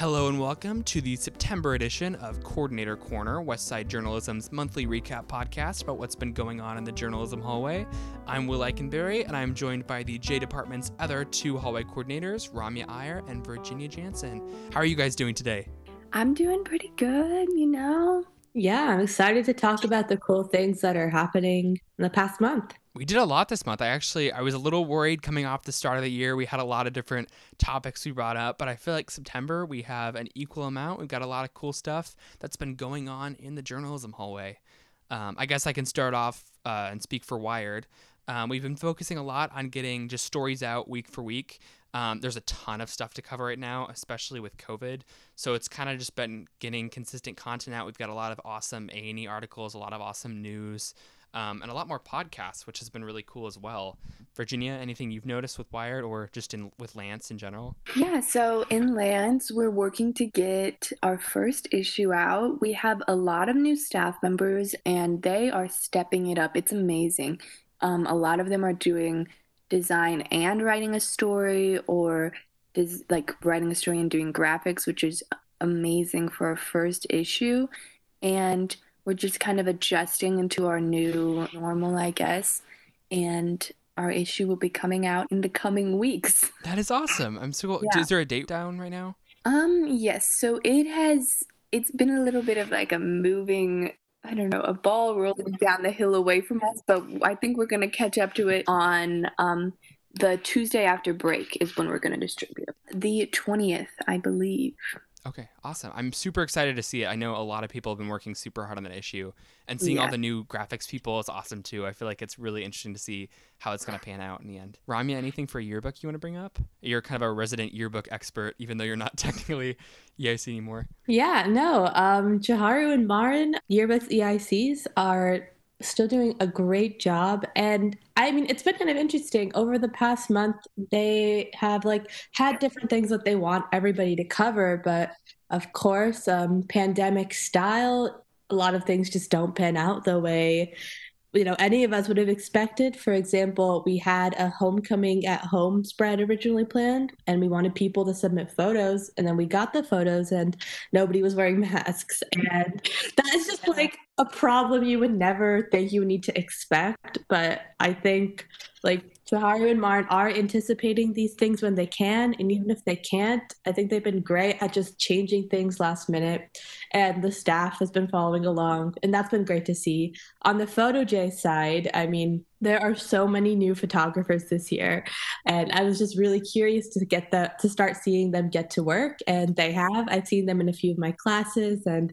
Hello and welcome to the September edition of Coordinator Corner, Westside Journalism's monthly recap podcast about what's been going on in the journalism hallway. I'm Will Eikenbary, and I'm joined by the J Department's other two hallway coordinators, Ramya Iyer and Virginia Jansen. How are you guys doing today? I'm doing pretty good, you know. Yeah, I'm excited to talk about the cool things that are happening in the past month. We did a lot this month. I actually I was a little worried coming off the start of the year. We had a lot of different topics we brought up, but I feel like September we have an equal amount. We've got a lot of cool stuff that's been going on in the journalism hallway. Um, I guess I can start off uh, and speak for Wired. Um, we've been focusing a lot on getting just stories out week for week. Um, there's a ton of stuff to cover right now, especially with COVID. So it's kind of just been getting consistent content out. We've got a lot of awesome A&E articles, a lot of awesome news, um, and a lot more podcasts, which has been really cool as well. Virginia, anything you've noticed with Wired or just in with Lance in general? Yeah, so in Lance, we're working to get our first issue out. We have a lot of new staff members, and they are stepping it up. It's amazing. Um, a lot of them are doing design and writing a story or like writing a story and doing graphics which is amazing for a first issue and we're just kind of adjusting into our new normal i guess and our issue will be coming out in the coming weeks That is awesome. I'm so cool. Yeah. Is there a date down right now? um yes so it has it's been a little bit of like a moving I don't know, a ball rolling down the hill away from us, but I think we're going to catch up to it on um, the Tuesday after break is when we're going to distribute. The 20th, I believe. Okay, awesome. I'm super excited to see it. I know a lot of people have been working super hard on that issue, and seeing all the new graphics people is awesome too. I feel like it's really interesting to see how it's going to pan out in the end. Ramya, anything for a yearbook you want to bring up? You're kind of a resident yearbook expert, even though you're not technically EIC anymore. Yeah, no, um, Jaharu and Marin, yearbooks EICs, are still doing a great job. And I mean, it's been kind of interesting. Over the past month, they have like had different things that they want everybody to cover. But of course, um, pandemic style, a lot of things just don't pan out the way you know any of us would have expected for example we had a homecoming at home spread originally planned and we wanted people to submit photos and then we got the photos and nobody was wearing masks and that is just like a problem you would never think you need to expect but i think like Jaharu and Martin are anticipating these things when they can, and even if they can't, I think they've been great at just changing things last minute. And the staff has been following along, and that's been great to see. On the Photo J side, I mean, there are so many new photographers this year, and I was just really curious to get the to start seeing them get to work, and they have. I've seen them in a few of my classes, and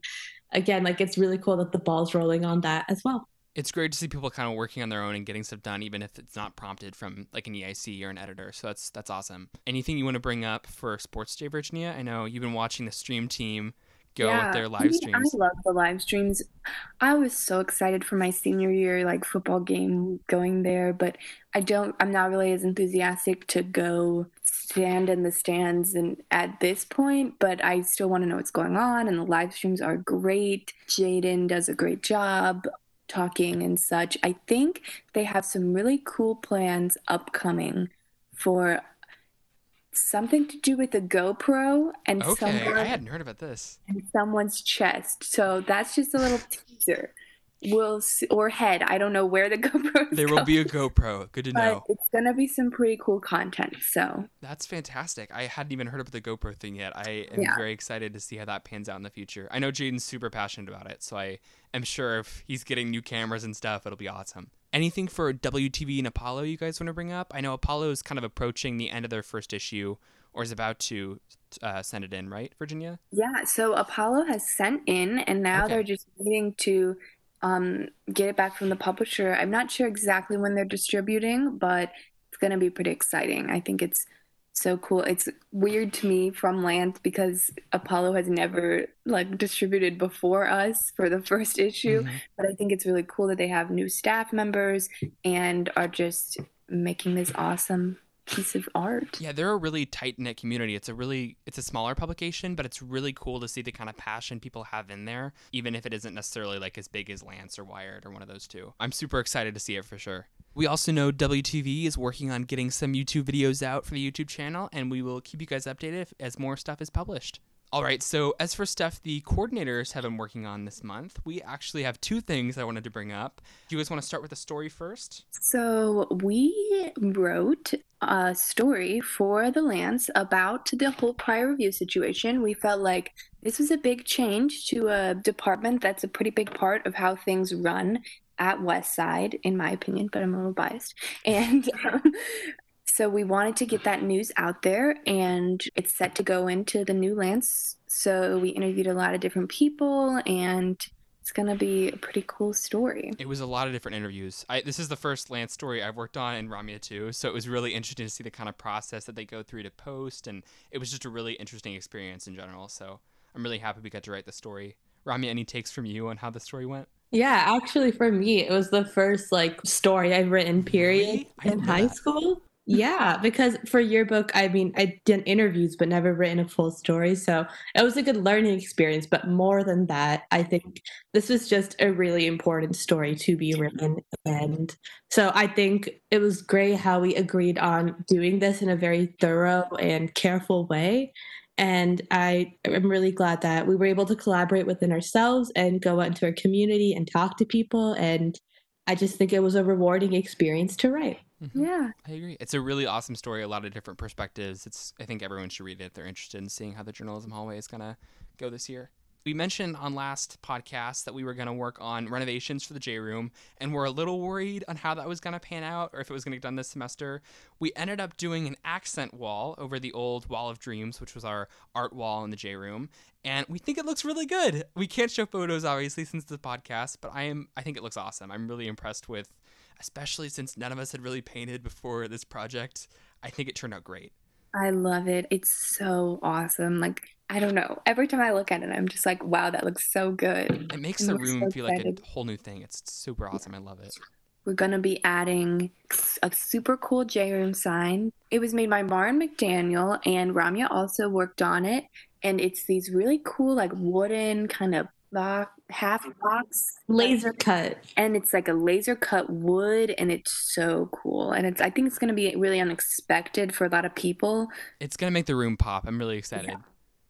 again, like it's really cool that the ball's rolling on that as well. It's great to see people kind of working on their own and getting stuff done, even if it's not prompted from like an EIC or an editor. So that's that's awesome. Anything you want to bring up for Sports Day, Virginia? I know you've been watching the stream team go with their live streams. I love the live streams. I was so excited for my senior year, like football game going there, but I don't, I'm not really as enthusiastic to go stand in the stands and at this point, but I still want to know what's going on. And the live streams are great. Jaden does a great job talking and such. I think they have some really cool plans upcoming for something to do with a GoPro and Okay, someone I hadn't heard about this. in someone's chest. So that's just a little teaser. We'll see, or head. I don't know where the GoPro is There will be a GoPro. Good to but know. it's gonna be some pretty cool content. So That's fantastic. I hadn't even heard about the GoPro thing yet. I am Yeah. very excited to see how that pans out in the future. I know Jaden's super passionate about it, so I am sure if he's getting new cameras and stuff, it'll be awesome. Anything for WTV and Apollo you guys want to bring up? I know Apollo is kind of approaching the end of their first issue or is about to uh, send it in, right, Virginia? yeah, so Apollo has sent in, and now Okay. they're just waiting to um, get it back from the publisher. I'm not sure exactly when they're distributing, but it's gonna be pretty exciting. I think it's so cool. It's weird to me from Lance because Apollo has never like distributed before us for the first issue. Mhm. but I think it's really cool that they have new staff members and are just making this awesome piece of art. Yeah, they're a really tight knit community. It's a really it's a smaller publication, but it's really cool to see the kind of passion people have in there, even if it isn't necessarily like as big as Lance or Wired or one of those two. I'm super excited to see it for sure. We also know WTV is working on getting some YouTube videos out for the YouTube channel, and we will keep you guys updated if, as more stuff is published. All right, so as for stuff the coordinators have been working on this month, we actually have two things I wanted to bring up. Do you guys want to start with the story first? So, we wrote a story for the Lance about the whole prior review situation. We felt like this was a big change to a department that's a pretty big part of how things run at Westside, in my opinion, but I'm a little biased. And um, so we wanted to get that news out there, and it's set to go into the new Lance. So we interviewed a lot of different people, and it's gonna be a pretty cool story. It was a lot of different interviews. I, this is the first Lance story I've worked on in Ramya too, so it was really interesting to see the kind of process that they go through to post, and it was just a really interesting experience in general. So I'm really happy we got to write the story. Ramya, any takes from you on how the story went? Yeah, actually, for me, it was the first like story I've written, period, Really? In high that. school. Yeah, because for yearbook, I mean, I did interviews, but never written a full story. So it was a good learning experience. But more than that, I think this was just a really important story to be written. And so I think it was great how we agreed on doing this in a very thorough and careful way. And I am really glad that we were able to collaborate within ourselves and go out into our community and talk to people. And I just think it was a rewarding experience to write. Mm-hmm. Yeah. I agree. It's a really awesome story, a lot of different perspectives. It's I think everyone should read it if they're interested in seeing how the journalism hallway is gonna go this year. We mentioned on last podcast that we were going to work on renovations for the J Room, and we're a little worried on how that was going to pan out or if it was going to get done this semester. We ended up doing an accent wall over the old Wall of Dreams, which was our art wall in the J Room, and we think it looks really good. We can't show photos obviously since the podcast, but I am I think it looks awesome. I'm really impressed with, especially since none of us had really painted before this project. I think it turned out great. I love it. It's so awesome. Like, I don't know. Every time I look at it, I'm just like, wow, that looks so good. It makes I'm the so room feel like a whole new thing. It's super awesome. I love it. We're going to be adding a super cool J Room sign. It was made by Maren McDaniel, and Ramya also worked on it. And it's these really cool, like wooden kind of box, half box Laser cut. and it's like a laser cut wood and it's so cool and it's i think it's going to be really unexpected for a lot of people It's gonna make the room pop. I'm really excited.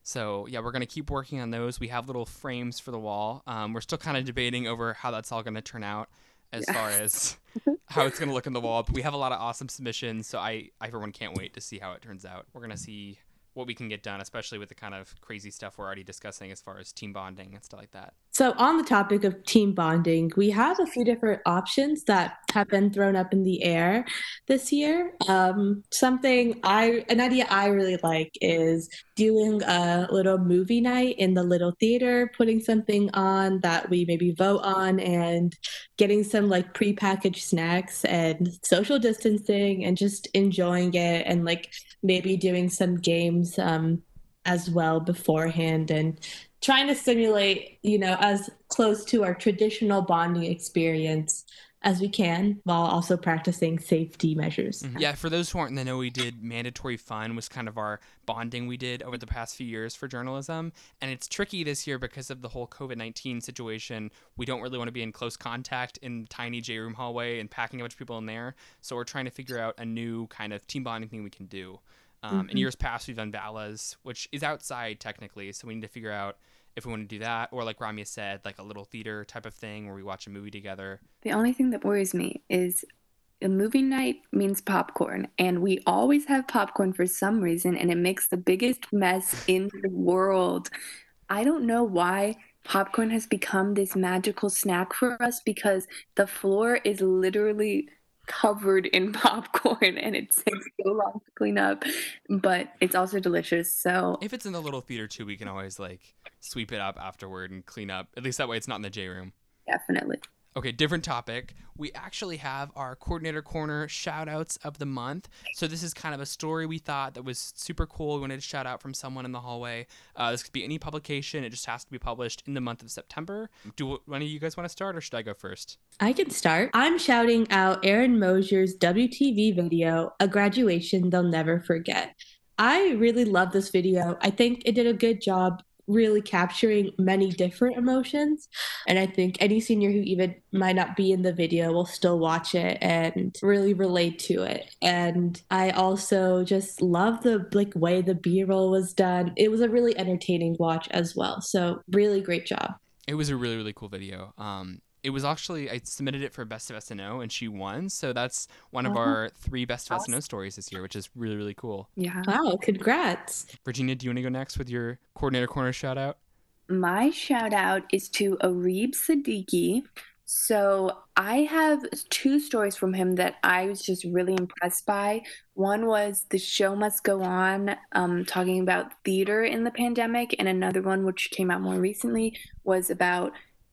So yeah, we're gonna keep working on those. We have little frames for the wall. Um, we're still kind of debating over how that's all gonna turn out as far as how it's gonna look in the wall. But we have a lot of awesome submissions, so I, I for one can't wait to see how it turns out. We're gonna see what we can get done, especially with the kind of crazy stuff we're already discussing as far as team bonding and stuff like that. So, on the topic of team bonding, we have a few different options that have been thrown up in the air this year. Um, something I, an idea I really like is doing a little movie night in the little theater, putting something on that we maybe vote on, and getting some like prepackaged snacks and social distancing and just enjoying it, and like maybe doing some games um, as well beforehand and trying to simulate, you know, as close to our traditional bonding experience as we can while also practicing safety measures. Yeah, for those who aren't in the know, we did mandatory fun was kind of our bonding we did over the past few years for journalism, and it's tricky this year because of the whole COVID nineteen situation. We don't really want to be in close contact in the tiny J room hallway and packing a bunch of people in there. So we're trying to figure out a new kind of team bonding thing we can do. Um, In years past, we've done Valas, which is outside technically, so we need to figure out if we want to do that, or like Ramya said, like a little theater type of thing where we watch a movie together. the only thing that worries me is a movie night means popcorn and we always have popcorn for some reason and it makes the biggest mess in the world i don't know why popcorn has become this magical snack for us because the floor is literally covered in popcorn and it takes so long to clean up but it's also delicious so If it's in the little theater too, we can always like sweep it up afterward and clean up. At least that way it's not in the J room. definitely Okay, different topic. We actually have our coordinator corner shout outs of the month. So this is kind of a story we thought that was super cool. We wanted to shout out from someone in the hallway. Uh, this could be any publication. It just has to be published in the month of September. Do one of you guys want to start or should I go first? I can start. I'm shouting out Aaron Mosier's WTV video, A Graduation They'll Never Forget. I really love this video. I think it did a good job really capturing many different emotions. And I think any senior who even might not be in the video will still watch it and really relate to it. And I also just love the like way the B-roll was done. It was a really entertaining watch as well. So really great job. It was a really really cool video. Um, it was actually I submitted it for Best of SNO and she won. So that's one of our three Best of SNO stories this year, which is really really cool. Yeah. Wow, congrats. Virginia, do you want to go next with your coordinator corner shout out? My shout out is to Arib Siddiqui. So I have two stories from him that I was just really impressed by. One was The Show Must Go On, um, talking about theater in the pandemic, and another one, which came out more recently, was about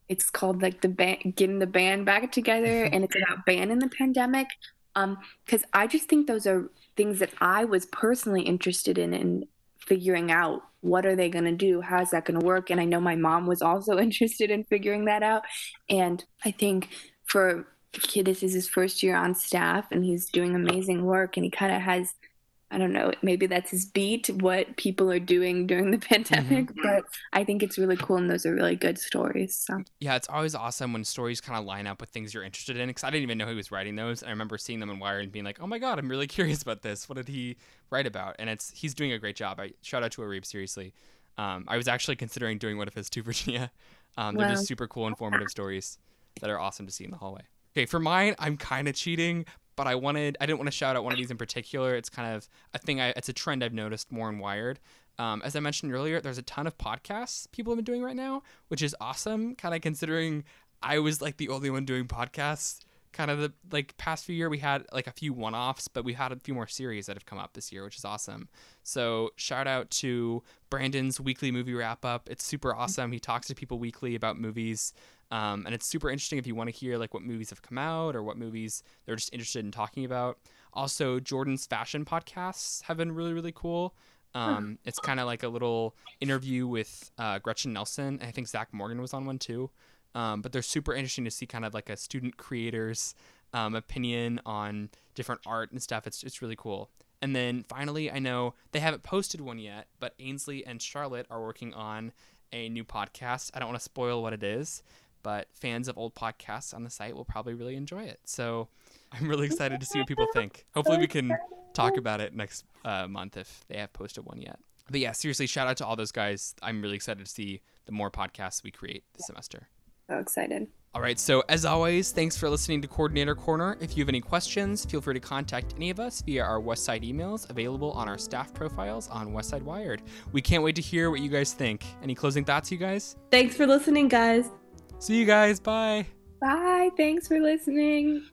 it's called like the band getting the band back together and it's about band in the pandemic. Um because i just think those are things that i was personally interested in in figuring out what are they going to do how's that going to work? And i know my mom was also interested in figuring that out. And i think for kid this is his first year on staff and he's doing amazing work and he kind of has I don't know, maybe that's his beat, what people are doing during the pandemic, mm-hmm. but I think it's really cool and those are really good stories. So. Yeah, it's always awesome when stories kind of line up with things you're interested in because I didn't even know he was writing those. And I remember seeing them in Wired and being like, oh my God, I'm really curious about this. What did he write about? And it's he's doing a great job. I shout out to Arib, seriously. Um, I was actually considering doing one of his too, Virginia. Um, they're wow. just super cool, informative stories that are awesome to see in the hallway. Okay, for mine, I'm kind of cheating, but I wanted I didn't want to shout out one of these in particular. It's kind of a thing I it's a trend I've noticed more in Wired. Um, as I mentioned earlier, there's a ton of podcasts people have been doing right now, which is awesome. Kind of considering I was like the only one doing podcasts. Kind of the like past few year, we had like a few one-offs, but we had a few more series that have come up this year, which is awesome. So shout out to Brandon's weekly movie wrap up. It's super awesome. He talks to people weekly about movies. Um, and it's super interesting if you want to hear like what movies have come out or what movies they're just interested in talking about. Also, Jordan's fashion podcasts have been really really cool. Um, it's kind of like a little interview with uh, Gretchen Nelson. I think Zach Morgan was on one too. Um, but they're super interesting to see kind of like a student creator's um, opinion on different art and stuff. It's it's really cool. And then finally, I know they haven't posted one yet, but Ainsley and Charlotte are working on a new podcast. I don't want to spoil what it is, but fans of old podcasts on the site will probably really enjoy it. So I'm really excited to see what people think. Hopefully, we can talk about it next uh, month if they have posted one yet. But yeah, seriously, shout out to all those guys. I'm really excited to see the more podcasts we create this semester. So excited. All right, so as always, thanks for listening to Coordinator Corner. If you have any questions, feel free to contact any of us via our Westside emails available on our staff profiles on Westside Wired. We can't wait to hear what you guys think. Any closing thoughts, you guys? Thanks for listening, guys. See you guys. Bye. Bye. Thanks for listening.